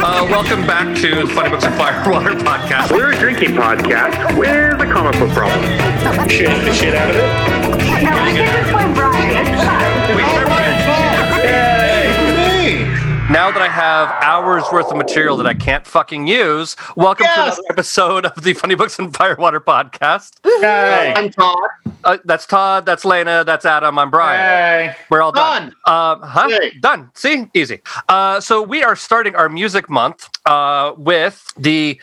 Uh, welcome back to the Funny Books and Firewater podcast. We're a drinking podcast with a comic book problem. Shit the shit out of it. No, I think this one, Brian. It's fun. Now that I have hours worth of material that I can't fucking use, welcome to Yes. another episode of the Funny Books and Firewater podcast. Hey. I'm Todd. Uh, that's Todd, that's Lena, that's Adam, I'm Brian. Hey. We're all done. Um, huh? Yay. Done. See? Easy. Uh, so we are starting our music month uh, with the.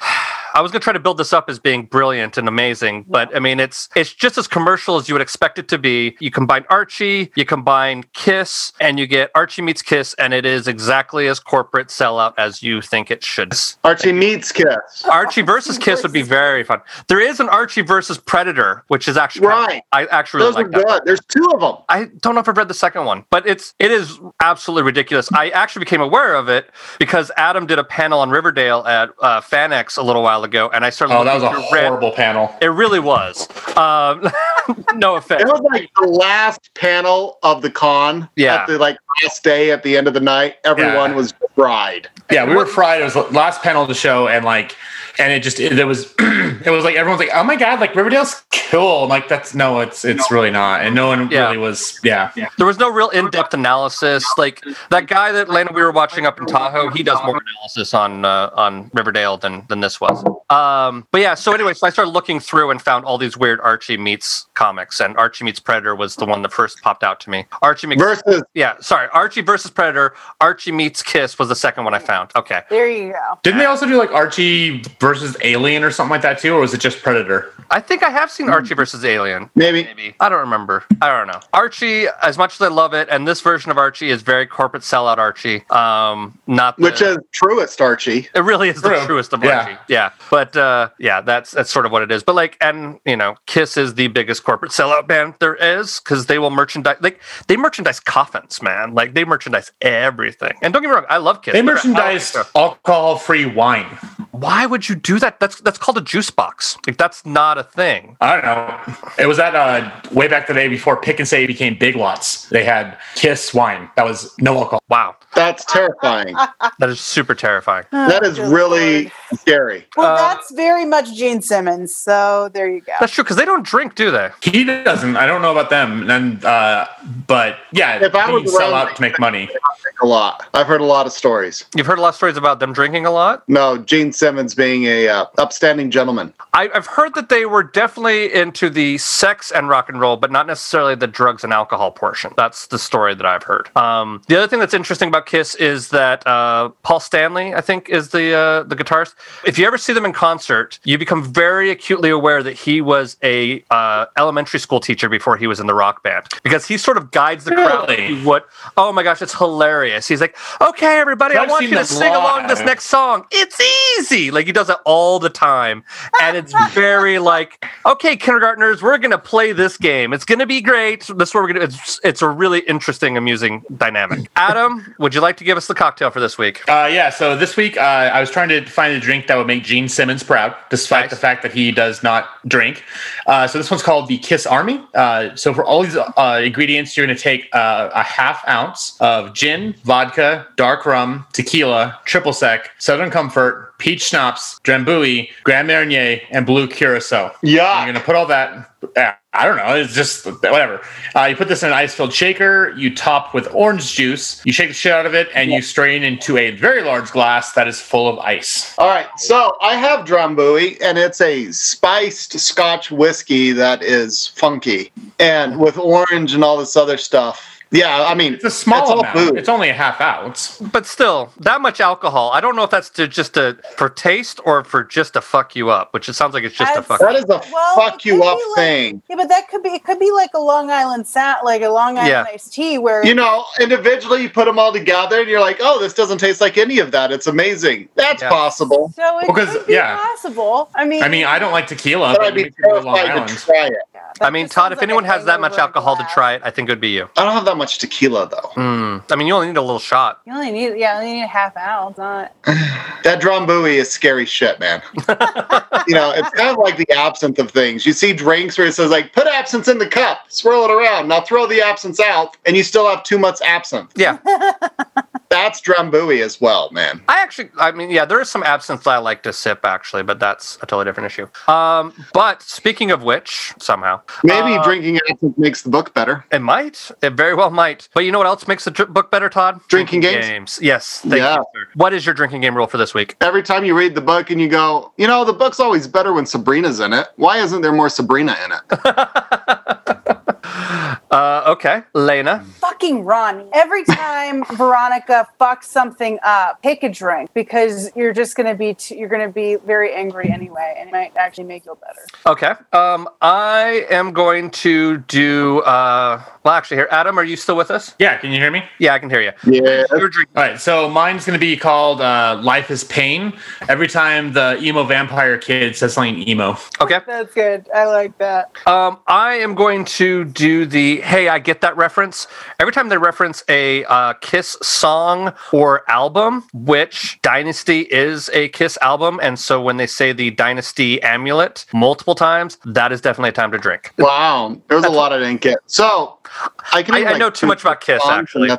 I was gonna try to build this up as being brilliant and amazing, but I mean it's it's just as commercial as you would expect it to be. You combine Archie, you combine Kiss, and you get Archie meets Kiss, and it is exactly as corporate sellout as you think it should. Archie meets Kiss. Archie versus Kiss would be very fun. There is an Archie versus Predator, which is actually Right. I actually Those really are like that. good. There's two of them. I don't know if I've read the second one, but it's it is absolutely ridiculous. I actually became aware of it because Adam did a panel on Riverdale at uh, FanX a little while ago, and I started. Oh, that was a looking through Red- horrible panel. It really was. Um, no offense. It was like the last panel of the con. Yeah. At the like last day at the end of the night, everyone Yeah. was fried. Yeah, we were fried. It was the last panel of the show, and like, and it just it, it was it was like everyone's like, oh my god, like Riverdale's cool. I'm like, that's no, it's it's really not, and no one Yeah. really was. Yeah, There was no real in-depth analysis. Like that guy that Lana we were watching up in Tahoe, he does more analysis on uh, on Riverdale than than this was. Um, but yeah, so anyway, so I started looking through and found all these weird Archie meets comics, and Archie meets Predator was the one that first popped out to me. Archie meets Versus yeah, sorry, Archie versus Predator. Archie meets Kiss was the second one I found. Okay, There you go. didn't they also do like Archie versus Alien or something like that too, or was it just Predator? I think I have seen Archie versus Alien. maybe. Maybe I don't remember. I don't know. Archie, as much as I love it, and this version of Archie is very corporate sellout Archie. Um, not the, Which is truest Archie. It really is the truest of Yeah. Archie. Yeah. But uh, yeah, that's that's sort of what it is. But like, and you know, Kiss is the biggest corporate sellout band there is because they will merchandise like they merchandise coffins, man. Like they merchandise everything. And don't get me wrong, I love Kiss. They They're- I merchandised alcohol-free wine. Why would you do that? That's that's called a juice box. Like that's not a thing. I don't know. It was that uh, way back the day before Pic 'N' Save became Big Lots. They had Kiss wine that was no alcohol. Wow, That's terrifying. that is super terrifying. that is really Lord. scary. Well, Uh, that's very much Gene Simmons. So there you go. That's true because they don't drink, do they? He doesn't. I don't know about them. And uh, but yeah, If I they was sell out to make money. A lot. I've heard a lot of stories. You've heard a lot of stories about them drinking a lot. No, Gene Simmons being a uh, upstanding gentleman. I, I've heard that they were definitely into the sex and rock and roll, but not necessarily the drugs and alcohol portion. That's the story that I've heard. Um, the other thing that's interesting about Kiss is that uh, Paul Stanley, I think, is the uh, the guitarist. If you ever see them in concert, you become very acutely aware that he was a uh, elementary school teacher before he was in the rock band because he sort of guides the crowd. Really? to What? Oh my gosh, it's hilarious. He's like, okay, everybody, I I've want you to them sing along this next song. It's easy. Like he does it all the time. And it's very like, okay, kindergartners, we're gonna play this game. It's gonna be great. This is what we're gonna it's it's a really interesting, amusing dynamic. Adam, would you like to give us the cocktail for this week? Uh, yeah. So this week, uh, I was trying to find a drink that would make Gene Simmons proud, despite Nice. the fact that he does not drink. Uh, so this one's called the Kiss Army. Uh, so for all these uh, ingredients, you're going to take uh, a half ounce of gin, vodka, dark rum, tequila, triple sec, Southern Comfort, peach schnapps, Drambuie, Grand Marnier, and blue curacao. Yeah. You're gonna put all that. I don't know. It's just whatever. Uh, you put this in an ice-filled shaker. You top with orange juice. You shake the shit out of it, and you strain into a very large glass that is full of ice. All right, so I have Drambuie, and it's a spiced Scotch whiskey that is funky, and with orange and all this other stuff. Yeah, I mean, It's a small all amount. food. It's only a half ounce. But still, that much alcohol. I don't know if that's to just to for taste or for just to fuck you up, which it sounds like it's just to That's- fuck. that is a Well, fuck you up like- thing. Yeah, but that could be it. Could be like a Long Island sat, like a Long Island Yeah. iced tea, where You know, individually you put them all together, and you're like, oh, this doesn't taste like any of that. It's amazing. That's Yeah. possible. so it Because, could be yeah. possible. I mean, I mean, I don't like tequila, But but I'd be maybe people in Long terrified to try it. yeah, I mean, Todd, if like anyone has that much alcohol to try it, I think it would be you. I don't have that much tequila though. Mm. I mean, you only need a little shot. You only need, yeah, you only need a half ounce. Not That Drambuie is scary shit, man. you know, it's kind of like the absinthe of things. You see drinks where it says like, put absinthe in the cup, swirl it around, now throw the absinthe out, and you still have too much absinthe. Yeah, That's Drambuie as well, man. I actually, I mean, yeah, there is some absinthe that I like to sip actually, but that's a totally different issue. Um, but speaking of which, somehow Maybe uh, drinking absinthe makes the book better. It might. It very well might. But you know what else makes the dr- book better, Todd? Drinking games? Yes. Thank Yeah. you, sir. What is your drinking game rule for this week? Every time you read the book and you go, you know, the book's always better when Sabrina's in it. Why isn't there more Sabrina in it? Uh, okay, Lena. Fucking Ronnie. Every time Veronica fucks something up, take a drink because you're just gonna be t- you're gonna be very angry anyway, and it might actually make you better. Okay. Um, I am going to do. Uh, well, actually, here, Adam, are you still with us? Yeah, can you hear me? Yeah, I can hear you. Yeah. You're. All right, so mine's going to be called uh, Life is Pain. Every time the emo vampire kid says something emo. Okay. That's good. I like that. Um, I am going to do the hey, I get that reference. Every time they reference a uh, Kiss song or album, which Dynasty is a Kiss album, and so when they say the Dynasty amulet multiple times, that is definitely a time to drink. Wow. there's was a lot I didn't get. So I can I- name, I know too much about Kiss, actually.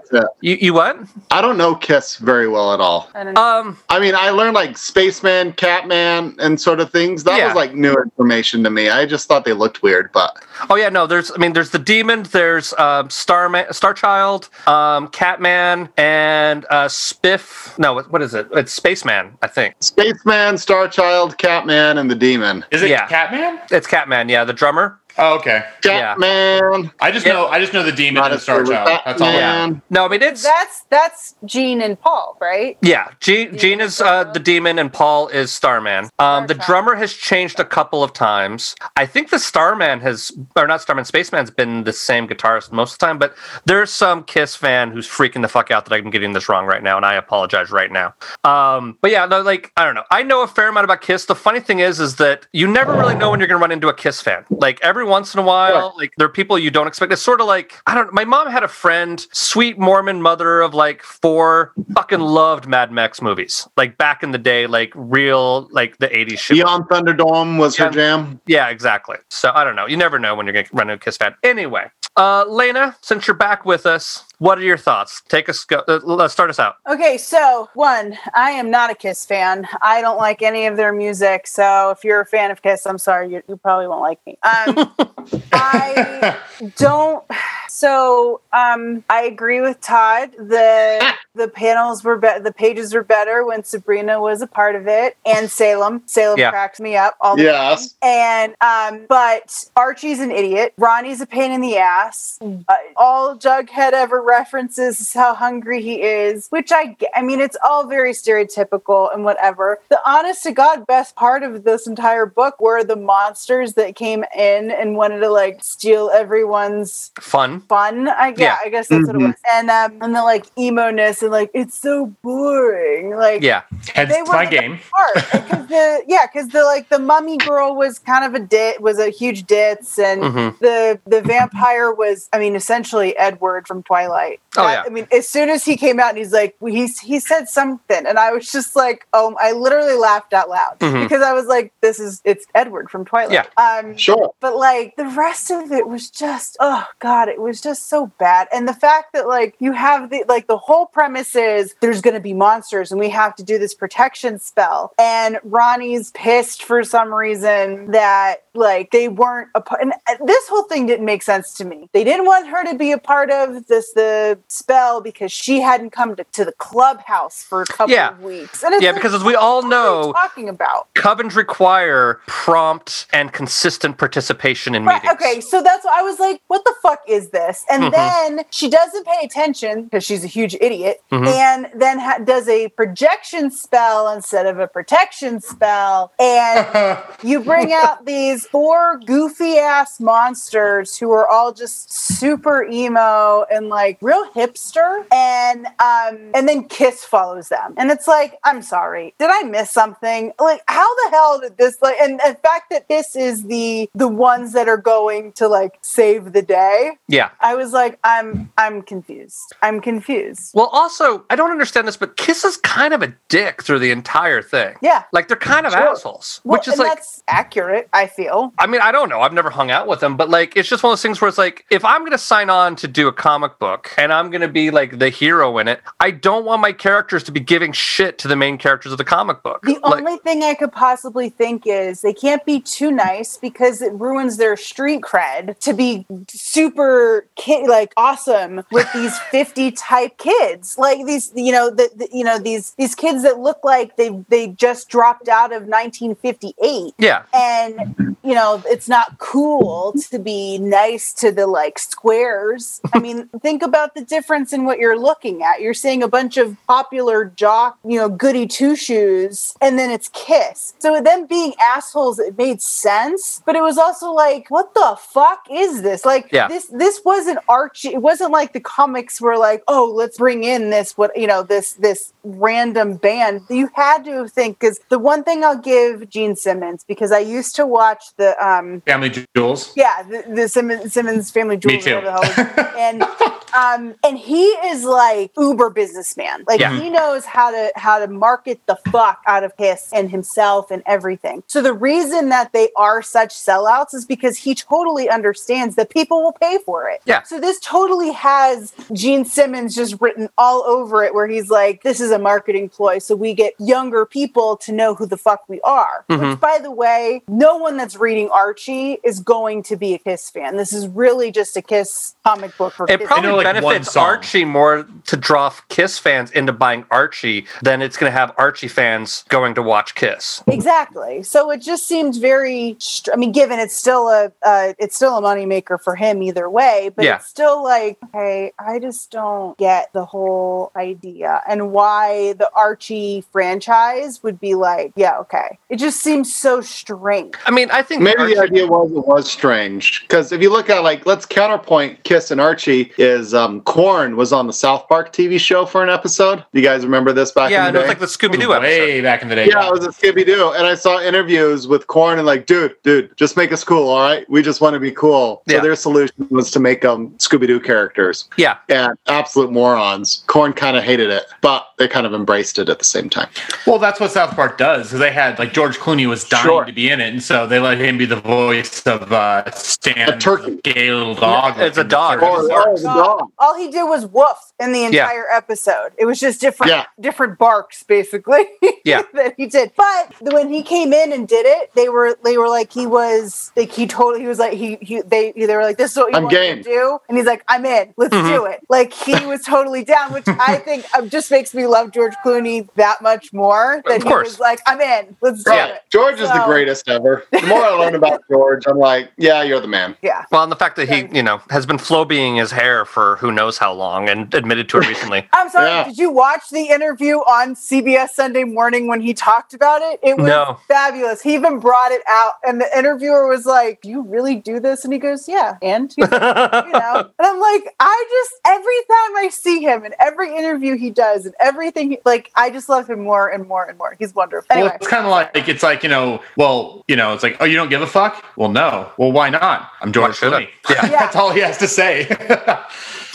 You, you what? I don't know Kiss very well at all. I. Um, I mean, I learned like Spaceman, Catman, and sort of things. That Yeah. was like new information to me. I just thought they looked weird, but oh yeah, no. There's, I mean, there's the Demon. There's um, Starman, Star Child, um, Catman, and uh, Spiff. No, what- what is it? It's Spaceman, I think. Spaceman, Starchild, Catman, and the Demon. Is it Yeah. Catman? It's Catman. Yeah, the drummer. Oh, okay. Yeah. Catman. I just Yeah. know I just know the demon Not and a Star Child. That's all. Batman. No, I mean it's that's that's Gene and Paul, right? Yeah, Gene, Gene is uh, the demon and Paul is Starman. Um, the Starchild. drummer has changed a couple of times. I think the Starman has, or not Starman, Spaceman's been the same guitarist most of the time, but there's some Kiss fan who's freaking the fuck out that I'm getting this wrong right now, and I apologize right now. Um, but yeah, no, like, I don't know. I know a fair amount about Kiss. The funny thing is, is that you never really know when you're going to run into a Kiss fan. Like, every once in a while, like, there are people you don't expect. It's sort of like, I don't My mom had a friend, sweet Mormon mother of like four, fucking loved Mad Max movies. Like, back in the day, like, real, like, the 80s shit. Beyond Thunderdome was Yeah. her jam. Yeah, exactly. So I don't know. You never know when you're to run into a Kiss fan. Anyway, uh, Lena, since you're back with us, what are your thoughts? Take us, go, uh, let's start us out. Okay, so one, I am not a Kiss fan. I don't like any of their music. So if you're a fan of Kiss, I'm sorry, you, you probably won't like me. Um, I don't. So um, I agree with Todd. The the panels were be- the pages were better when Sabrina was a part of it, and Salem. Salem Yeah. cracks me up all the Yes. time. And um, but Archie's an idiot. Ronnie's a pain in the ass. Uh, all Jughead ever references how hungry he is, which I. I mean, it's all very stereotypical and whatever. The honest to God best part of this entire book were the monsters that came in and wanted to like steal everyone's Fun. fun. I yeah, Yeah. I guess that's what it Mhm. was. And um, and the like emo ness and like it's so boring. Like Yeah. Hence They were my the game. part because the yeah because the like the mummy girl was kind of a dit was a huge ditz and Mhm. the the vampire was I mean essentially Edward from Twilight. Oh, That- yeah. I mean as soon as he came out and he's like he he said something and I was just like oh I literally laughed out loud Mhm. because I was like this is it's Edward from Twilight. Yeah. Um Sure. but like the rest of it was just oh god it was just so bad and the fact that like you have the like the whole premise is there's going to be monsters and we have to do this protection spell and ronnie's pissed for some reason that like they weren't a part and uh, this whole thing didn't make sense to me they didn't want her to be a part of this the spell because she hadn't come to, to the clubhouse for a couple Yeah. of weeks and it's Yeah, like, because as we all what are you know, talking about covens require prompt and consistent participation in Right, meetings. okay, so that's why I was like, what the fuck is this? And Mhm. then she doesn't pay attention because she's a huge idiot, Mhm. and then ha- does a projection spell instead of a protection spell. And you bring out these four goofy ass monsters who are all just super emo and like real hipster and um and then kiss follows them and it's like i'm sorry did i miss something like how the hell did this like? And the fact that this is the the ones that are going to like save the day. Yeah. I was like, I'm I'm confused. I'm confused. Well, also, I don't understand this, but Kiss is kind of a dick through the entire thing. Yeah. Like they're kind of Sure. assholes, Well, which is like that's accurate. I feel. I mean, I don't know. I've never hung out with them, but like, it's just one of those things where it's like, if I'm going to sign on to do a comic book and I'm going to be like the hero in it, I don't want my characters to be giving shit to the main characters of the comic book. The Like- only thing I could possibly think is they can't be too nice because it ruins their street cred to be super kid like awesome with these 50 type kids. Like these, you know, the, the you know, these these kids that look like they they just dropped out of 1958 yeah. and you know it's not cool to be nice to the like squares i mean think about the difference in what you're looking at you're seeing a bunch of popular jock you know goody two shoes and then it's kiss so them being assholes it made sense but it was also like what the fuck is this like Yeah. this this wasn't archie it wasn't like the comics were like oh let's bring in this what you know this this random band you had to think because the one thing i'll give gene simmons because i used to watch the um Family Jewels. yeah the, the simmons, simmons family Me jewels too. whatever the hell it is. and um and he is like uber businessman like Yeah. he knows how to how to market the fuck out of kiss and himself and everything so the reason that they are such sellouts is because he totally understands that people will pay for it Yeah. so this totally has gene simmons just written all over it where he's like this is a marketing ploy so we get younger people to know who the fuck we are Mm-hmm. which by the way no one that's reading archie is going to be a kiss fan this is really just a kiss comic book for It kids. probably know, like, one benefits. Archie more to draw Kiss fans into buying Archie than it's going to have Archie fans going to watch Kiss. Exactly. So it just seemed very. str- I mean, given it's still a uh, it's still a moneymaker for him either way, but Yeah. it's still like, hey, I just don't get the whole idea and why the Archie franchise would be like, yeah, okay. It just seems so strange. I mean, I think Maybe Archie- the idea was it was strange because if you look at like let's counterpoint Kiss and Archie is um Korn was on the South Park TV show for an episode. Do you guys remember this back yeah, in it the was like the Scooby Doo episode. Way back in the day. yeah, it was a Scooby Doo, and I saw interviews with Korn and like, dude, dude, just make us cool, all right? We just want to be cool. Yeah. So their solution was to make them Scooby Doo characters, Yeah, and absolute morons. Korn kind of hated it, but they kind of embraced it at the same time. Well, that's what South Park does because they had like George Clooney was dying Sure. to be in it, and so they let him be the voice of uh, Stan, A turkey. gay little dog. It's a in the dog. third Or, episode. or the dog. All he did was woof in the Yeah. entire episode. It was just different, Yeah. different barks, basically. Yeah. that he did. But when he came in and did it, they were they were like he was like he totally he was like he he they they were like this is what you I'm want game. to do, and he's like I'm in, let's Mm-hmm. do it. Like he was totally down, which I think um, just makes me love George Clooney that much more. That Of he course. was like I'm in, let's do Yeah. it. George is the greatest ever. The more I learn about George, I'm like, yeah, you're the man. Yeah. Well, and the fact that he, you know, has been Flobeing his hair for who knows how long and admitted to it recently. I'm sorry. Yeah. Did you watch the interview on CBS Sunday Morning when he talked about it? It was No. fabulous. He even brought it out, and the interviewer was like, "Do you really do this?" And he goes, "Yeah." And He's like, you know, and I'm like, I just every time I see him and every interview he does and everything, he- like I just love him more and more and more. He's wonderful. Well, it's kind of like it's like you know, well, you know, it's like, oh, you don't give a fuck. Well, no. Well, why not? I'm George Why should I? Clooney. Yeah. Yeah. that's all he has to say.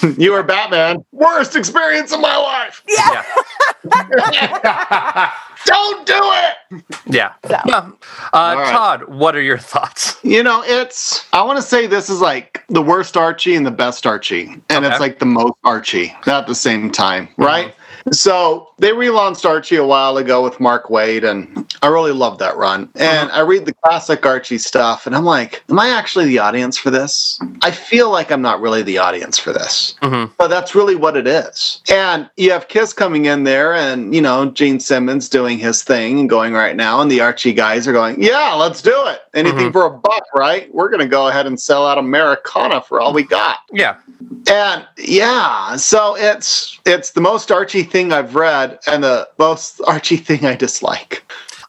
You are Batman. Worst experience of my life. yeah. Don't do it. Yeah. So. Yeah. Uh, right. Todd, what are your thoughts? You know, it's, I want to say this is like the worst Archie and the best Archie. And Okay. it's like the most Archie at the same time, right? So they relaunched Archie a while ago with Mark Waid, and I really love that run. And I read the classic Archie stuff, and I'm like, am I actually the audience for this? I feel like I'm not really the audience for this, Mhm. but that's really what it is. And you have Kiss coming in there, and you know Gene Simmons doing his thing and going right now, and the Archie guys are going, yeah, let's do it. Anything mm-hmm. for a buck, right? We're gonna go ahead and sell out Americana for all we got. Yeah. And yeah, so it's it's the most Archie thing I've read and the most Archie thing I dislike.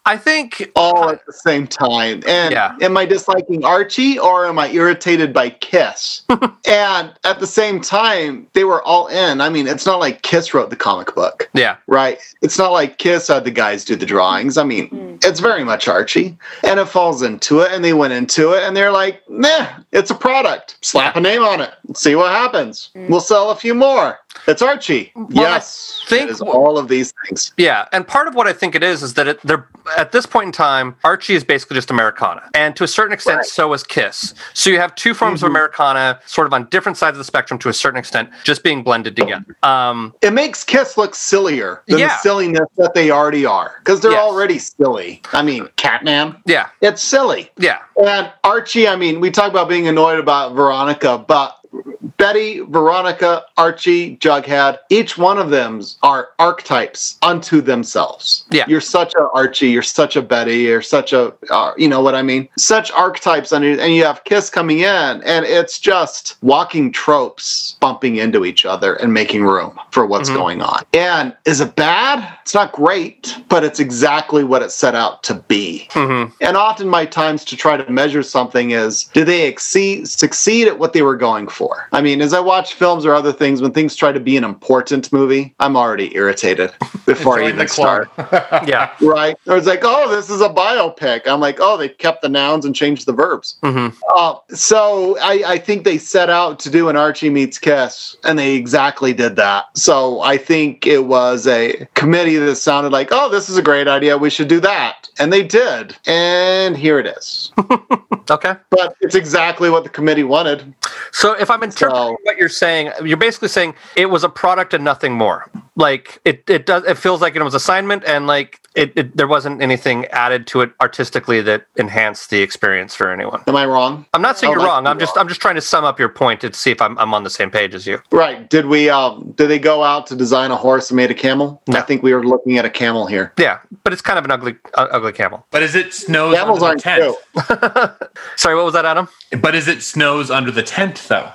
I think All at the same time. And Yeah. am I disliking Archie or am I irritated by Kiss? and at the same time, they were all in. I mean, it's not like Kiss wrote the comic book yeah. right? It's not like Kiss had the guys do the drawings. I mean, hmm. it's very much Archie, and it falls into it. And they went into it, and they're like, "Nah, it's a product. Slap a name on it. See what happens. Hmm. We'll sell a few more. It's Archie. I yes, think- it is all of these things. Yeah, and part of what I think it is is that it, they're at this point in time, Archie is basically just Americana, and to a certain extent, Right. so is Kiss. So you have two forms of Americana, sort of on different sides of the spectrum, to a certain extent, just being blended together. Um, It makes Kiss look sillier than Yeah. the silliness that they already are because they're Yes. already silly. I mean, Catman. yeah, It's silly. yeah, And Archie, I mean, we talk about being annoyed about Veronica, but Betty, Veronica, Archie, Jughead, each one of them are archetypes unto themselves. Yeah. You're such a Archie, you're such a Betty, you're such a, uh, you know what I mean? Such archetypes under, and you have Kiss coming in, and it's just walking tropes bumping into each other and making room for what's Mhm. going on. And is it bad? It's not great, but it's exactly what it set out to be. hmm And often my times to try to measure something is do they exceed succeed at what they were going for? I mean, as I watch films or other things, when things try to be an important movie, I'm already irritated before I even start. yeah. Right? Or it's like, oh, this is a biopic. I'm like, oh, they kept the nouns and changed the verbs. hmm Uh, so I, I think they set out to do an Archie meets Kiss, and they exactly did that. So I think it was a committee that sounded like, oh, this is a great idea. We should do that. And they did. And here it is. Okay. but it's exactly what the committee wanted. So if I'm interpreting So- what you're saying, you're basically saying it was a product and nothing more. Like it, it does. It feels like it was assignment, and like it, it, there wasn't anything added to it artistically that enhanced the experience for anyone. Am I wrong? I'm not saying Oh, you're wrong. I'm just wrong. I'm just trying to sum up your point to see if I'm, I'm on the same page as you. Right. Did we um did they go out to design a horse and made a camel? No. I think we were looking at a camel here. Yeah, but it's kind of an ugly uh, ugly camel. But is it snows Camels under the tent? Sorry, what was that, Adam? But is it snows under the tent though?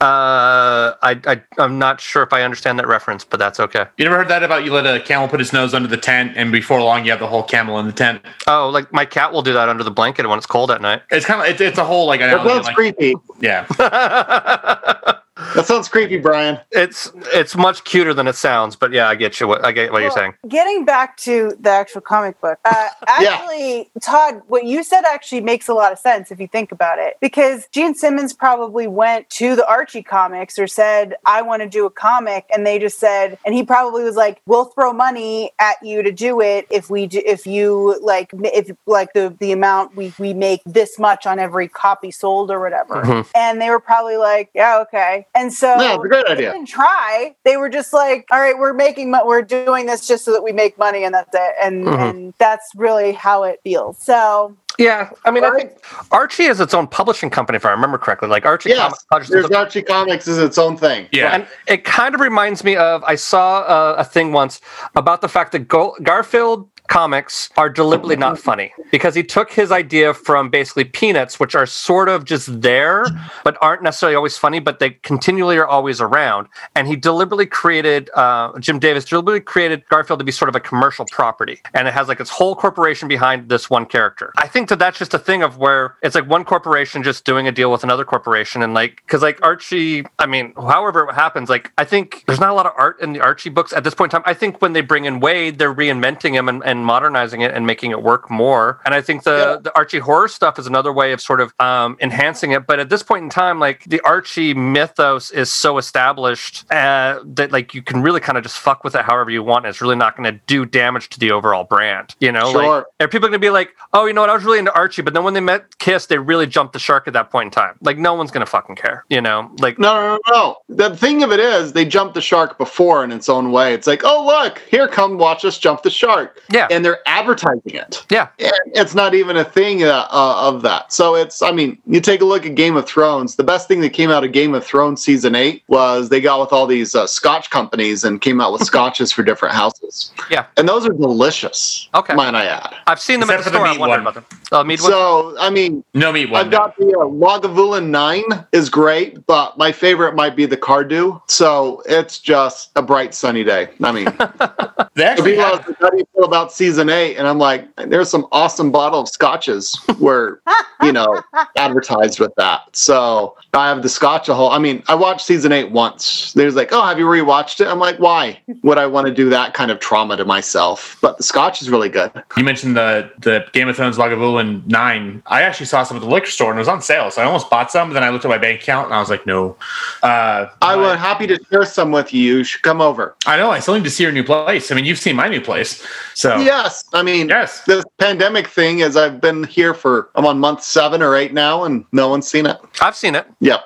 Uh, I, I I'm not sure if I understand that reference, but that's okay. You never heard that about you let a camel put his nose under the tent, and before long you have the whole camel in the tent. Oh, like my cat will do that under the blanket when it's cold at night. It's kind of it's, it's a whole like That analogy. sounds Like, creepy. yeah, That sounds creepy, Brian. it's it's much cuter than it sounds, but yeah, I get you. What I get what you're saying. Getting back to the actual comic book, uh, Yeah. actually, Todd, what you said actually makes a lot of sense if you think about it. Because Gene Simmons probably went to the Archie comics or said, "I want to do a comic," and they just said, and he probably was like, "We'll throw money at you to do it if we do, if you like if like the the amount we we make this much on every copy sold or whatever." Mhm. And they were probably like, "Yeah, okay." And so Yeah, it's a great they idea. didn't try. They were just like, "All right, we're making, mo- we're doing this just so that we make money, and that's it." And Mhm. and that's really how it feels. So Yeah, I mean, I think Archie is its own publishing company, if I remember correctly. Like Archie Yes, Comics there's the- Archie Comics is its own thing. yeah. And it kind of reminds me of I saw uh, a thing once about the fact that Go- Garfield comics are deliberately not funny because he took his idea from basically peanuts which are sort of just there but aren't necessarily always funny but they continually are always around. And he deliberately created uh, jim davis deliberately created garfield to be sort of a commercial property. And it has like its whole corporation behind this one character. I think that that's just a thing of where it's like one corporation just doing a deal with another corporation and like because like archie i mean however it happens like i think there's not a lot of art in the archie books at this point in time. I think when they bring in Waid they're reinventing him and, and modernizing it and making it work more and i think the Yeah. the archie horror stuff is another way of sort of um, enhancing it but at this point in time like the archie mythos is so established uh, that like you can really kind of just fuck with it however you want it's really not going to do damage to the overall brand you know like Sure. are people going to be like oh you know what i was really into archie but then when they met kiss they really jumped the shark at that point in time like no one's going to fucking care you know like No, no, no, no. The thing of it is, they jumped the shark before in its own way. It's like, oh, look, here, come watch us jump the shark. Yeah. And they're advertising it. yeah it's not even a thing uh, uh, of that. So it's, I mean, you take a look at Game of Thrones. The best thing that came out of Game of Thrones season eight was they got with all these uh, Scotch companies and came out with scotches for different houses. Yeah. And those are delicious. Okay. Might I add. i've seen them Except at the for the store i meat wondered one. about them uh, meat one? So, I mean, no meat one. I've got the uh, Lagavulin 9 is great, but my favorite might be the Cardhu. So it's just a bright sunny day. I mean, They actually people have, how do you feel about about season eight, and I'm like, there's some awesome bottle of scotches were, you know, advertised with that. So I have the scotch a whole. I mean, I watched season eight once. There's like, oh, have you rewatched it? I'm like, why would I want to do that kind of trauma to myself? But the scotch is really good. You mentioned the the Game of Thrones Lagavulin nine. I actually saw some at the liquor store and it was on sale, so I almost bought some. But then I looked at my bank account and I was like, no. Uh, I but- would happy to share some with you. You should come over. I know. I still need to see your new place. I mean, you've seen my new place, so Yes, I mean, Yes. this pandemic thing is I've been here for I'm on month seven or eight now, and no one's seen it. I've seen it. Yep.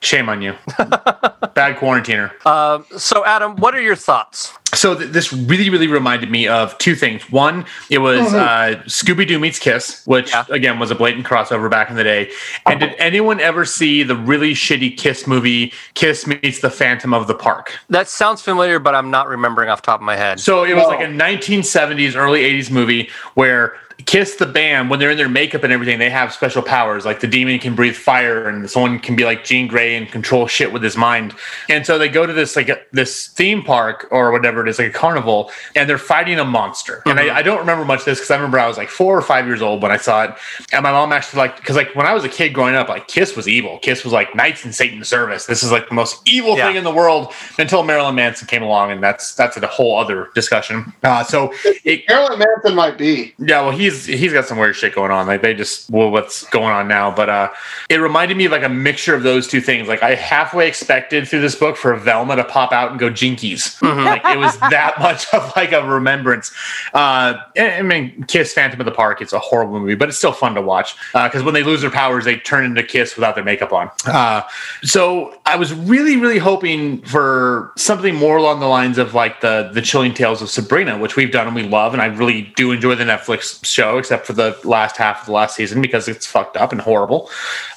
shame on you, bad quarantiner. Um, so, Adam, what are your thoughts? So th- this really, really reminded me of two things. One, it was uh, Scooby Doo meets Kiss, which Yeah. again was a blatant crossover back in the day. And did anyone ever see the really shitty Kiss movie, Kiss meets the Phantom of the Park? That sounds familiar, but I'm not remembering off the top of my head. So it was like a 1970s, early 80s movie where Kiss the band, when they're in their makeup and everything, they have special powers. Like the demon can breathe fire, and someone can be like Jean Grey and control shit with his mind. And so they go to this like a, this theme park or whatever it is, like a carnival, and they're fighting a monster. And I, I don't remember much of this because I remember I was like four or five years old when I saw it, and my mom actually like because like when I was a kid growing up, like Kiss was evil. Kiss was like knights in Satan's service. This is like the most evil Yeah. thing in the world until Marilyn Manson came along, and that's that's a whole other discussion. Uh, so it, Carolyn Manson might be. yeah, well, he's he's got some weird shit going on. Like they just well, what's going on now? But uh, it reminded me of like a mixture of those two things. Like I halfway expected through this book for Velma to pop out and go Jinkies. Like it was that much of like a remembrance. Uh, I mean, Kiss Phantom of the Park. It's a horrible movie, but it's still fun to watch because when they lose their powers, they turn into Kiss without their makeup on. Uh, so I was really, really hoping for something more along the lines of like the the Chilling Tales of Sabrina, which we've done and we love, and I really do enjoy the Netflix show, except for the last half of the last season because it's fucked up and horrible.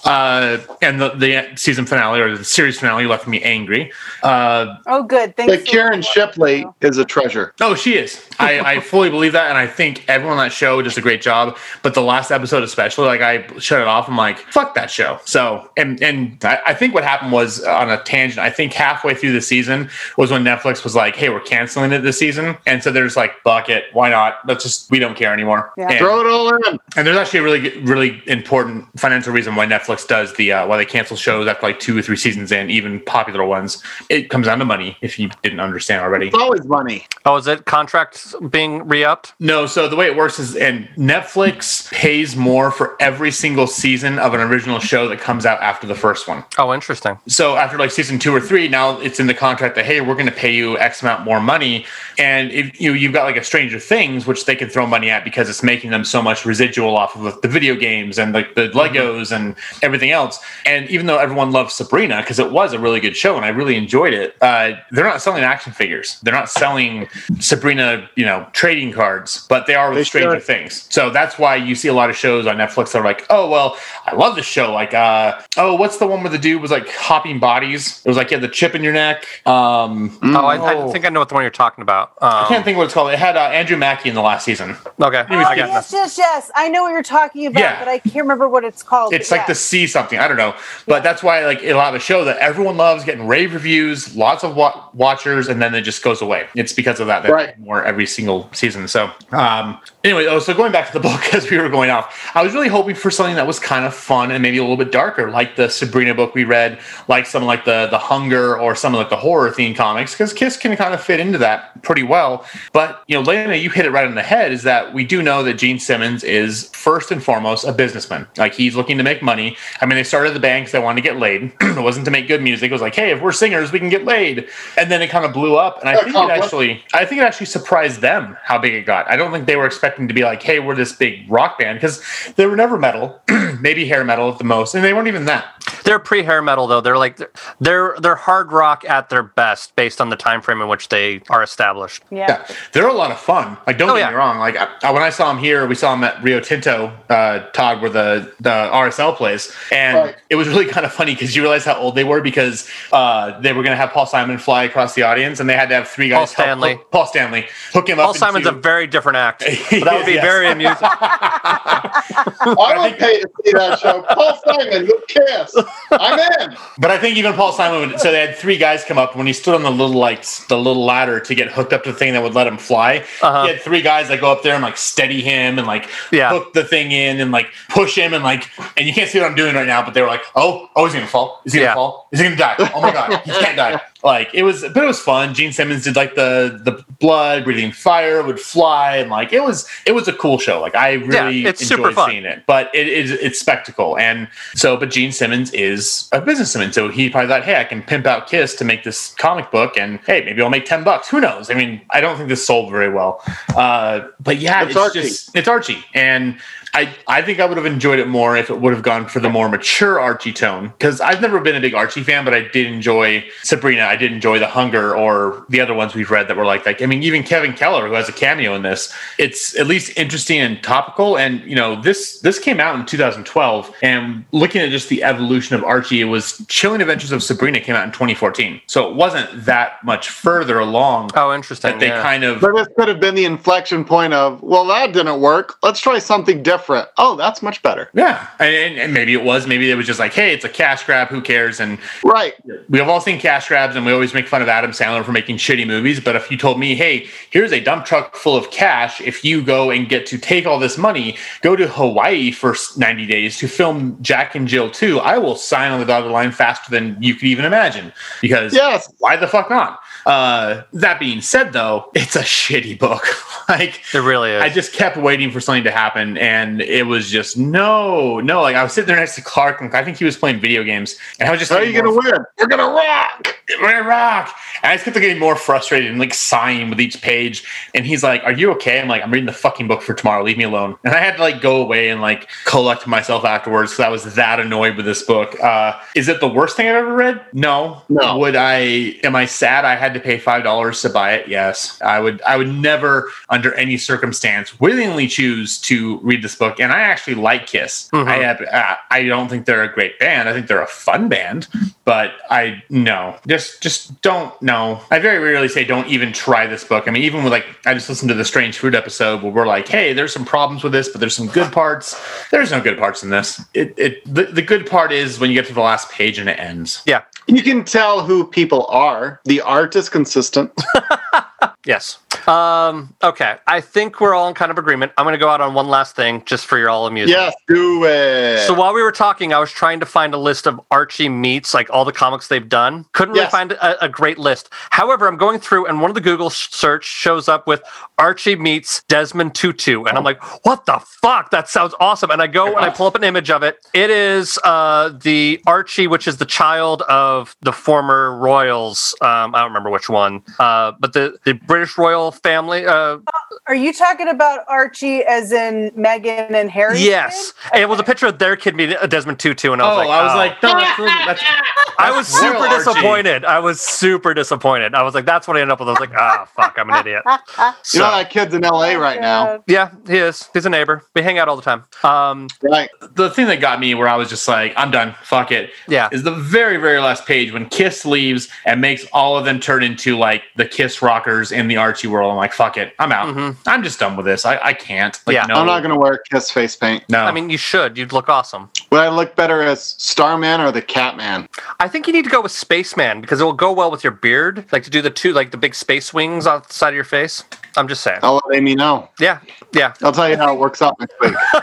Uh, and the, the season finale or the series finale left me angry. Uh, Oh, good. Thanks. But Kiernan Shipka is a treasure. Oh, she is. I, I fully believe that, and I think everyone on that show does a great job. But the last episode, especially, like I shut it off. I'm like, fuck that show. So, and and I, I think what happened was on a tangent. I think halfway through the season was when Netflix was like, hey, we're canceling it this season, and so there's like, buck it, why not? Let's just we don't care anymore. Yeah. And- Throw it all in. and there's actually a really, really important financial reason why Netflix does the uh, why they cancel shows after like two or three seasons in, even popular ones. It comes down to money. If you didn't understand already. It's always money. Oh, is it contracts being re-upped? No, so the way it works is, and Netflix pays more for every single season of an original show that comes out after the first one. Oh, interesting. So after like season two or three, now it's in the contract that hey, we're going to pay you X amount more money, and if you you've got like a Stranger Things, which they can throw money at because it's making them so much residual off of the, the video games and like the Legos and everything else. And even though everyone loves Sabrina because it was a really good show and I really enjoyed it, uh, they're not selling action figures. They're not selling Sabrina, you know, trading cards, but they are with They Stranger should. Things. So that's why you see a lot of shows on Netflix that are like, oh well, I love this show. Like, uh, oh, what's the one where the dude was like hopping bodies? It was like you had the chip in your neck. Um, Oh, I, I Oh. think I know what the one you're talking about. I Um, can't think what it's called. It had uh, Andrew Mackie in the last season. okay, I got yes, yes, yes. I know what you're talking about, Yeah. but I can't remember what it's called. It's but like the yes. C something. I don't know, but that's why like a lot of a show that everyone loves, getting rave reviews, lots of wa- watchers, and then it just goes away. It's because of that. that Right. more every single season. So um, anyway, oh, so going back to the book as we were going off, I was really hoping for something that was kind of fun and maybe a little bit darker, like the Sabrina book we read, like some like the the Hunger or some of like the horror themed comics, because Kiss can kind of fit into that pretty well. But you know, Lena, you hit it right on the head. Is that we do know that Gene Simmons is first and foremost a businessman. Like he's looking to make money. I mean, they started the band because they wanted to get laid. it wasn't to make good music. It was like, hey, if we're singers, we can get laid. And then it kind of blew up. And I think it compliment. actually, I think it actually surprised them how big it got. I don't think they were expecting to be like, hey, we're this big rock band because they were never metal, maybe hair metal at the most, and they weren't even that. They're pre-hair metal though. They're like they're they're hard rock at their best based on the time frame in which they are established. Yeah. Yeah, they're a lot of fun. Like, don't Oh, get yeah. me wrong. Like, I, when I saw them here, we saw them at Rio Tinto, uh, Todd, where the the RSL plays, and Right. it was really kind of funny because you realize how old they were because uh, they were going to have Paul Simon fly across the audience, and they had to have three guys. Paul Stanley. hook- Paul Stanley, hook him Paul up. Paul Simon's a very different act. But that would be Yes. very amusing. I would pay to see that show. Paul Simon with Kiss. I'm in. But I think even Paul Simon. Would, so they had three guys come up when he stood on the little like the little ladder to get hooked up to the thing that would let him fly. Uh-huh. He had three guys that go up there and like steady him and like Yeah. hook the thing in and like push him and like and you can't see what I'm doing right now, but they were like, oh, oh, he's gonna fall. Is he gonna Yeah. fall? Is he gonna die? Oh my god, he can't die. Like it was, but it was fun. Gene Simmons did like the the blood breathing fire would fly and like it was it was a cool show. Like I really it's enjoyed super fun. seeing it, but it is it's spectacle and so. But Gene Simmons is a businessman, so he probably thought, hey, I can pimp out Kiss to make this comic book, and hey, maybe I'll make ten bucks. Who knows? I mean, I don't think this sold very well, uh, but yeah, It's it's, Archie. just it's Archie and. I, I think I would have enjoyed it more if it would have gone for the more mature Archie tone. Because I've never been a big Archie fan, but I did enjoy Sabrina. I did enjoy The Hunger or the other ones we've read that were like like I mean even Kevin Keller who has a cameo in this. It's at least interesting and topical. And you know this this came out in 2012, and looking at just the evolution of Archie, it was Chilling Adventures of Sabrina came out in 2014, so it wasn't that much further along. Oh, interesting. that they yeah. kind of But this could have been the inflection point of, well, that didn't work. Let's try something different. Oh, that's much better. yeah, and, and maybe it was maybe it was just like hey, it's a cash grab. Who cares? And Right. we have all seen cash grabs and we always make fun of Adam Sandler for making shitty movies. But if you told me, hey, here's a dump truck full of cash, if you go and get to take all this money, go to Hawaii for 90 days to film Jack and Jill 2, I will sign on the dotted line faster than you could even imagine. Because Yes. why the fuck not? Uh, that being said, though, it's a shitty book. like, It really is. I just kept waiting for something to happen, and it was just no, no. Like I was sitting there next to Clark, and I think he was playing video games, and I was just How are you going to more- win? You're going to rock. we're gonna rock. And I just kept getting more frustrated and like sighing with each page. And he's like, Are you okay? I'm like, I'm reading the fucking book for tomorrow. Leave me alone. And I had to like go away and like collect myself afterwards because I was that annoyed with this book. Uh, is it the worst thing I've ever read? No. No. Would I am I sad I had to pay five dollars to buy it? Yes. I would I would never under any circumstance willingly choose to read this book. And I actually like Kiss. Mhm. I have uh, I don't think they're a great band. I think they're a fun band, but I no. Just just don't know. I very rarely say don't even try this book. I mean, even with like I just listened to the Strange Fruit episode where we're like, hey, there's some problems with this, but there's some good parts. There's no good parts in this. It it the, the good part is when you get to the last page and it ends. yeah. You can tell who people are. The art is consistent. Yes. Um, okay. I think we're all in kind of agreement. I'm going to go out on one last thing just for your all amusement. yes, do it. So while we were talking, I was trying to find a list of Archie meets, like all the comics they've done. Couldn't really find a, a great list. However, I'm going through, and one of the Google search shows up with Archie meets Desmond Tutu, and I'm like, "What the fuck? That sounds awesome!" And I go and I pull up an image of it. It is uh, the Archie, which is the child of the former royals. Um, I don't remember which one, uh, but the the British royal family. Uh, Are you talking about Archie as in Meghan and Harry? yes, and it was a picture of their kid meeting Desmond Tutu, and I Oh, was like, I was "Oh." like, no, that's, that's I was super royal Archie. disappointed. I was super disappointed. I was like, that's what I ended up with. I was like, ah, fuck, I'm an idiot. you know So, that kid's in LA right now. yeah, he is. He's a neighbor. We hang out all the time. Um, Right. the thing that got me where I was just like, I'm done, fuck it. Yeah. Is the very, very last page when Kiss leaves and makes all of them turn into like the Kiss rockers in the Archie world. I'm like, fuck it. I'm out. Mhm. I'm just done with this. I, I can't. Like, Yeah. no, I'm not going to wear Kiss face paint. no. I mean, you should. You'd look awesome. Would I look better as Starman or the Catman? I think you need to go with Spaceman because it will go well with your beard. Like to do the two, like the big space wings on the side of your face. I'm just saying. I'll let Amy know. Yeah, yeah. I'll tell you how it works out next week.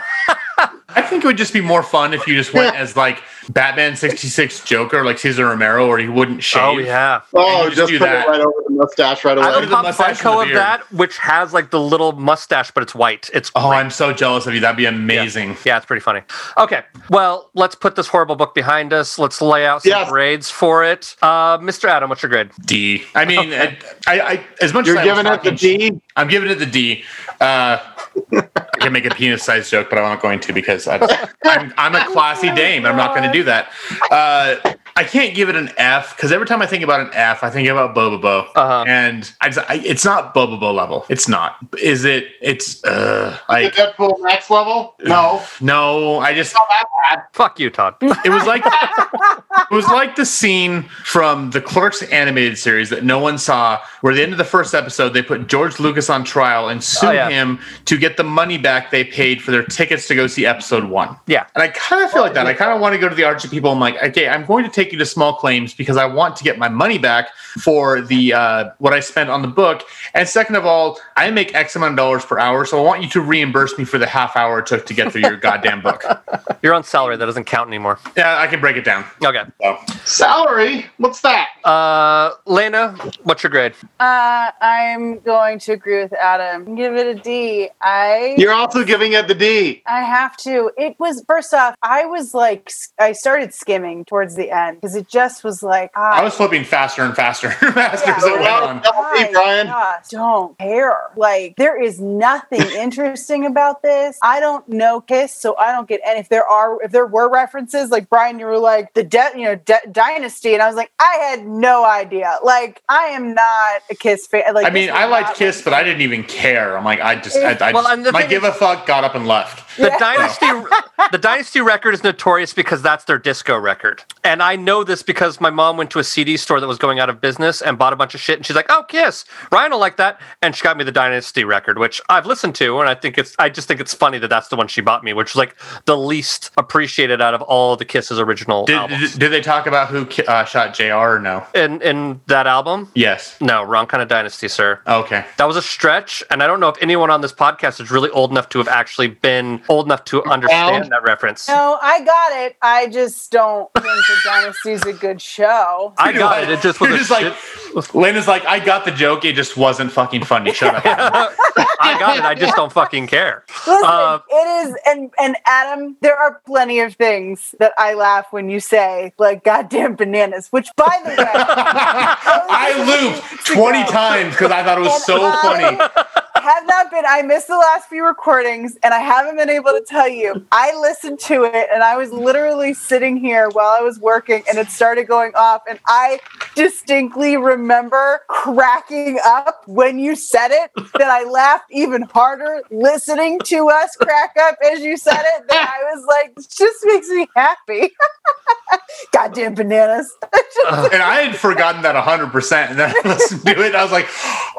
I think it would just be more fun if you just went as like Batman 66 Joker, like Cesar Romero, or he wouldn't shave. Oh yeah. Oh, just, just do put that. it right over the mustache right I away. have the a Pop mustache and the Funko of that, which has like the little mustache, but it's white. It's Oh, great. I'm so jealous of you. That'd be amazing. Yeah, it's pretty funny. Okay, well, let's put this horrible book behind us. Let's lay out some Yes. grades for it. Uh, Mr. Adam, what's your grade? D. I mean, I, I, as much You're as giving it the D? I'm giving it the D. Uh, I can make a penis size joke, but I'm not going to because I, I'm, I'm a classy dame. I'm not going to do that. Uh, I can't give it an F because every time I think about an F, I think about Bobobo, Uh-huh. and I, just- I, it's not Bobobo level. It's not. Is it? It's uh, The like Deadpool max level? No. no. I just Not bad. Fuck you, Todd. it was like It was like the scene from the Clerks animated series that no one saw, where at the end of the first episode, they put George Lucas on trial and sued Oh, yeah. him to get the money back they paid for their tickets to go see episode one. Yeah. And I kind of feel like that. I kind of want to go to the Archie people. I'm like, okay, I'm going to take you to small claims because I want to get my money back for the uh, what I spent on the book. And second of all, I make X amount of dollars per hour, so I want you to reimburse me for the half hour it took to get through your goddamn book. You're on salary. That doesn't count anymore. Yeah, I can break it down. Okay. So. Salary? What's that? Uh, Lena, what's your grade? Uh, I'm going to agree with Adam. Give it a D. I You're also giving it the D. I have to. It was first off, I was like, I started skimming towards the end because it just was like, ah, I was flipping faster and faster and faster Yeah, as it went well, on. double Brian. don't care. Like, there is nothing interesting about this. I don't know Kiss, so I don't get. And if there are, if there were references, like Brian, you were like the de- you know, de- Dynasty, and I was like, I had no idea. Like, I am not a Kiss fan. Like, I mean, I liked Kiss, like- but I didn't even care. I'm like, I just, I, I Well, just my give is- a fuck got up and left. The Yeah. dynasty, the dynasty record is notorious because that's their disco record, and I know this because my mom went to a CD store that was going out of business and bought a bunch of shit, and she's like, "Oh, Kiss, Ryan will like that," and she got me the dynasty record, which I've listened to, and I think it's, I just think it's funny that that's the one she bought me, which is like the least appreciated out of all the Kiss's original Did, albums. did, did they talk about who uh, shot JR or no? in in that album, Yes. no, wrong kind of dynasty, sir. Okay. That was a stretch, and I don't know if anyone on this podcast is really old enough to have actually been old enough to understand Found? that reference. No, I got it. I just don't think the Dynasty's a good show. I got it. It just was You're a just like, Lena's like, I got the joke. It just wasn't fucking funny. Shut up. I got it. I just don't fucking care. Listen, Uh, it is, and and Adam, there are plenty of things that I laugh when you say, like "goddamn bananas." Which, by the way, I looped 20 times because I thought it was so And funny. I have not been. I missed the last few recordings, and I haven't been able to tell you. I listened to it, and I was literally sitting here while I was working, and it started going off, and I distinctly remember cracking up when you said it. That I laughed even harder listening to us crack up as you said it. That I was like, this just makes me happy. Goddamn bananas. Uh, and I had forgotten that 100%. And then I listened to it. I was like,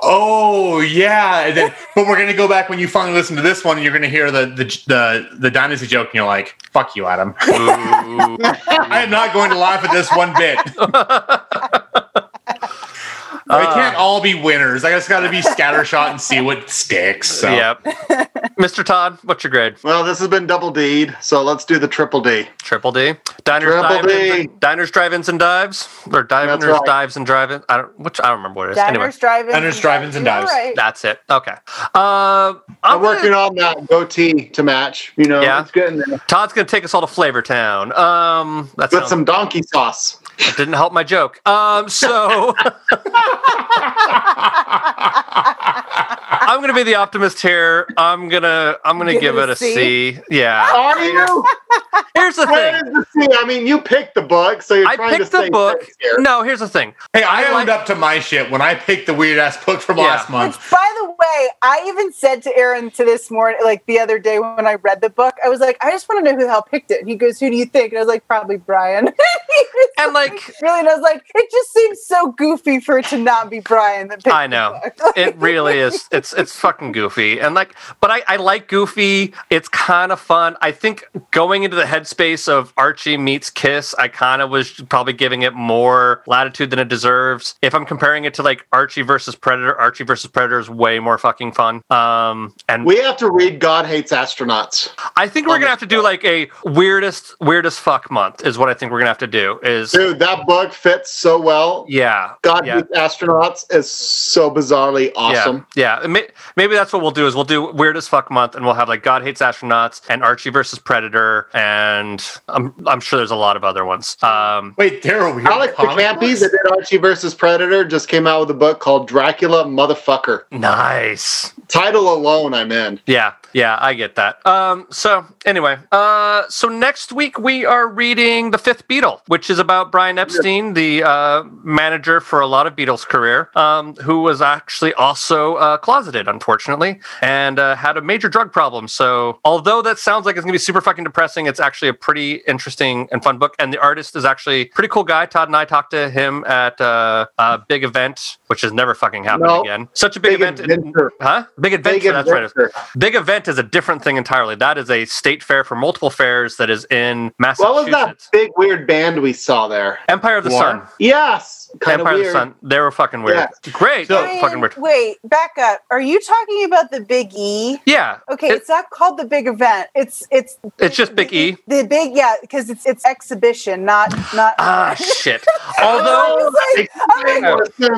oh, yeah. And then, but we're going to go back when you finally listen to this one and you're going to hear the, the, the, the dynasty joke. And you're like, fuck you, Adam. I am not going to laugh at this one bit. Uh, we can't all be winners. I just got to be scattershot and see what sticks. So. Yep. Mr. Todd, what's your grade? Well, this has been double D'd, so let's do the triple D. Triple D. Diners, Triple dive-ins, D. and- diners, drive-ins, and dives, or diners, right. dives, and drive-ins. I don't. Which I don't remember what it is. anyway, Diners, drive-ins, Diners, drive-ins, and dives. right. that's it. Okay. Uh, I'm, I'm working gonna- on that goatee to match. You know, Yeah. it's getting there. Todd's gonna take us all to Flavor Town. Um, that With some donkey sauce. That didn't help my joke. Um, so I'm gonna be the optimist here. I'm gonna I'm gonna Give give it it a a C? C. Yeah. Are you? Here's the Where thing. is the C? I mean, you picked the book, so you're I trying picked to the say book. this here. No, here's the thing. Hey, I, I owned like- up to my shit when I picked the weird ass book from Yeah. last month. Which, by the way, I even said to Aaron to this morning, like the other day when I read the book, I was like, I just want to know who the hell picked it. And he goes, Who do you think? And I was like, Probably Brian. And like really, and I was like, It just seems so goofy for it to not be Brian that picked I know. it really is it's it's fucking goofy and like but I, I like goofy it's kind of fun i think going into the headspace of archie meets kiss i kind of was probably giving it more latitude than it deserves if i'm comparing it to like archie versus predator archie versus predator is way more fucking fun um and We have to read God Hates Astronauts. i think we're gonna have to do like a weirdest weirdest fuck month is what i think we're gonna have to do is Dude, that book fits so well. yeah God yeah. Hates Astronauts is so bizarrely awesome. Yeah, yeah. May- Maybe that's what we'll do is we'll do weirdest fuck month, and we'll have like God hates astronauts and Archie versus Predator, and I'm I'm sure there's a lot of other ones. Um, Wait, there are weird Alex comic DeCampi that did Archie versus Predator just came out with a book called Dracula Motherfucker. nice. Nice. Title alone, I'm in. Yeah, yeah, I get that. Um, so anyway, uh, so next week we are reading The Fifth Beatle, which is about Brian Epstein, the uh, manager for a lot of Beatles' career, um, who was actually also uh, closeted, unfortunately, and uh, had a major drug problem. So, although that sounds like it's going to be super fucking depressing, it's actually a pretty interesting and fun book. And the artist is actually a pretty cool guy. Todd and I talked to him at uh, a big event, which has never fucking happened again. Such a big, Big event. huh? Big adventure. Big that's right. Big event is a different thing entirely. That is a state fair for multiple fairs that is in Massachusetts. What was that big weird band we saw there? Empire of the War? Sun. Yes, kind of of the weird. Sun. They were fucking weird. Yeah. Great. So- Oh, fucking weird. Wait, back up. Are you talking about the Big E? Yeah. Okay, It- it's not called the big event. It's it's It's just Big E. The big yeah, because it's it's exhibition, not not. Ah, shit. I Although. was like, like,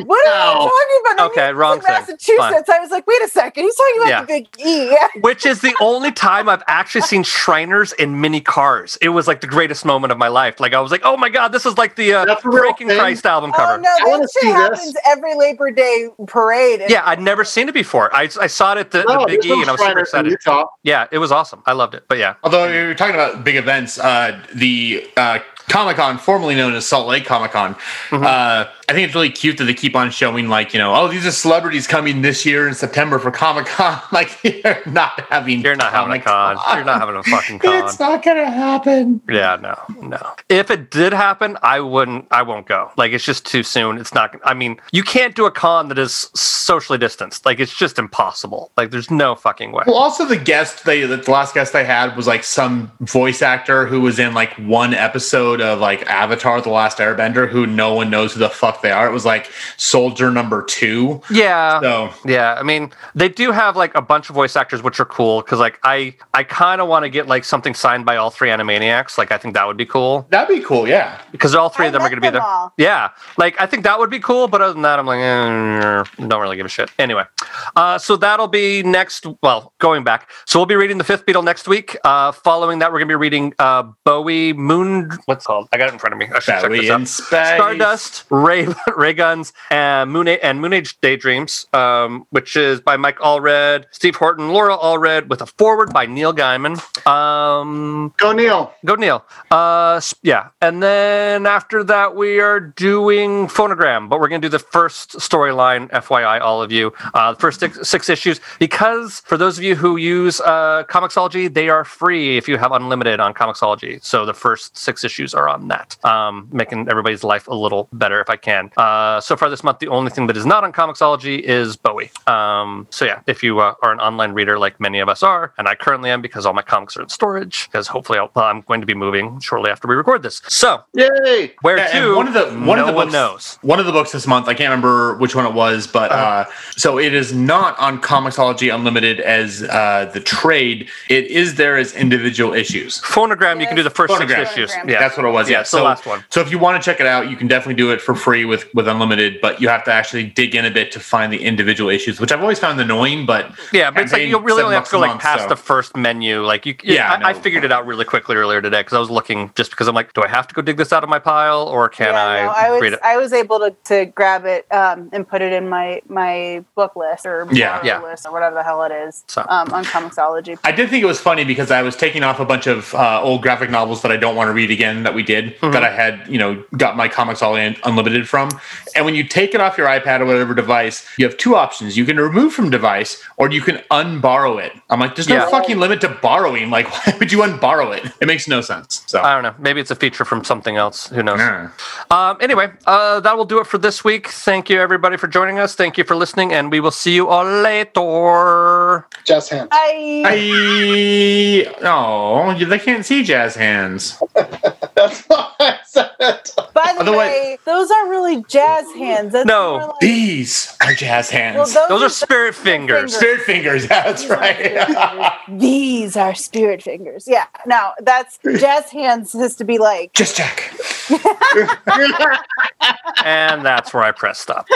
what are you talking about? I Okay, mean, wrong thing. Massachusetts. I was like, wait a second. He's talking about Yeah. the Big E. Yeah. Which is the only time I've actually seen Shriners in mini cars. It was like the greatest moment of my life. Like I was like, "Oh my god, this is like the uh, That's a real Breaking thing? Christ album Oh cover." no, wanna that shit see this. happens every Labor Day parade. Yeah, I'd never seen it before. I, I saw it at the, No, the Big E, and I was super excited. Utah. Yeah, it was awesome. I loved it. But yeah, Although you're talking about big events, uh, the uh, Comic Con, formerly known as Salt Lake Comic Con, Mm-hmm. uh, I think it's really cute that they keep on showing, like, you know, oh, these are celebrities coming this year in September for Comic Con. like, you're not having you're not having a con. You're not having a fucking con. It's not gonna happen. Yeah, no, no. If it did happen, I wouldn't. I won't go. Like it's just too soon. It's not. I mean, you can't do a con that is socially distanced. Like it's just impossible. Like there's no fucking way. Well, also the guest they the last guest they had was like some voice actor who was in like one episode of like Avatar: The Last Airbender, who no one knows who the fuck they are. It was like Soldier Number Two. Yeah. So Yeah, I mean, they do have like a bunch of voice actors, which are cool. Because like, I I kind of want to get like something signed by all three Animaniacs. Like, I think that would be cool that'd be cool. Yeah. because all three I of them are going to be there. all. Yeah, like I think that would be cool. But other than that, I'm like, eh, don't really give a shit. Anyway, uh, so that'll be next. Well, going back, so we'll be reading the Fifth Beatle next week. Uh, following that, we're going to be reading uh, Bowie Moon. What's it called? I got it in front of me. I should check Bowie this out. space. Stardust, Ray Ray Guns, and Moon A- and Moon Age Daydreams, um, which is by Mike Allred, Steve Horton, Laura Allred, with a forward by Neil Gaiman. Um, Go Neil. go Neil. Uh, yeah, and then after that we are doing Phonogram, but we're gonna do the first storyline. FYI, all of you, uh, the first six, six issues, because for those of you who use uh, Comixology, they are free if you have unlimited on Comixology. So the first six issues are on that, um, making everybody's life a little better if I can. Uh, so far this month, the only thing that is not on Comixology is Bowie. Um, so yeah, if you uh, are an online reader like many of us are, and I currently am because all my comics are in storage, because hopefully I'll, well, I'm going to be moving shortly after we record this. So Yay! where Yeah, to? one of the one no of the one books, knows. One of the books this month, I can't remember which one it was, but uh, so it is not on Comixology Unlimited as uh, the trade. It is there as individual issues. Phonogram, you can do the first Phonogram. six issues. Phonogram. Yeah, That's what it was. Yeah, Yeah, it's the last one. So if you want to check it out, you can definitely do it for free with with unlimited, but you have to actually dig in a bit to find the individual issues, which I've always found annoying. But Yeah, but it's like you really only have to go like month, past so- the first menu. Like you, Yeah, I, I figured it out really quickly earlier today because I was looking just because I'm like, do I have to go dig this out of my pile or can Yeah, I, no, I was read it? I was able to, to grab it um, and put it in my my book list or Yeah. Yeah. list or whatever the hell it is So- um, on Comixology. I did think it was funny because I was taking off a bunch of uh, old graphic novels that I don't want to read again that we did Mm-hmm. that I had, you know, got my comics all in unlimited from. And when you take it off your iPad or whatever device, you have two options. You can remove from device or you can unborrow it. I'm like, there's no Yeah. fucking limit to borrowing. Like, why would you unborrow it? It makes no sense. So. I don't know. Maybe it's a feature from something else. Who knows? Yeah. Um, anyway, uh, that will do it for this week. Thank you, everybody, for joining us. Thank you for listening, and we will see you all later. Jazz hands. I, I oh, they can't see jazz hands. That's why I said it. by the Otherwise- way, those aren't really jazz hands. That's No, more like- These are jazz hands. well, Those are spirit fingers. Spirit fingers. That's right. These are spirit fingers. Yeah. Now that's jazz hands has to be like Just Jack. and that's where I press stop.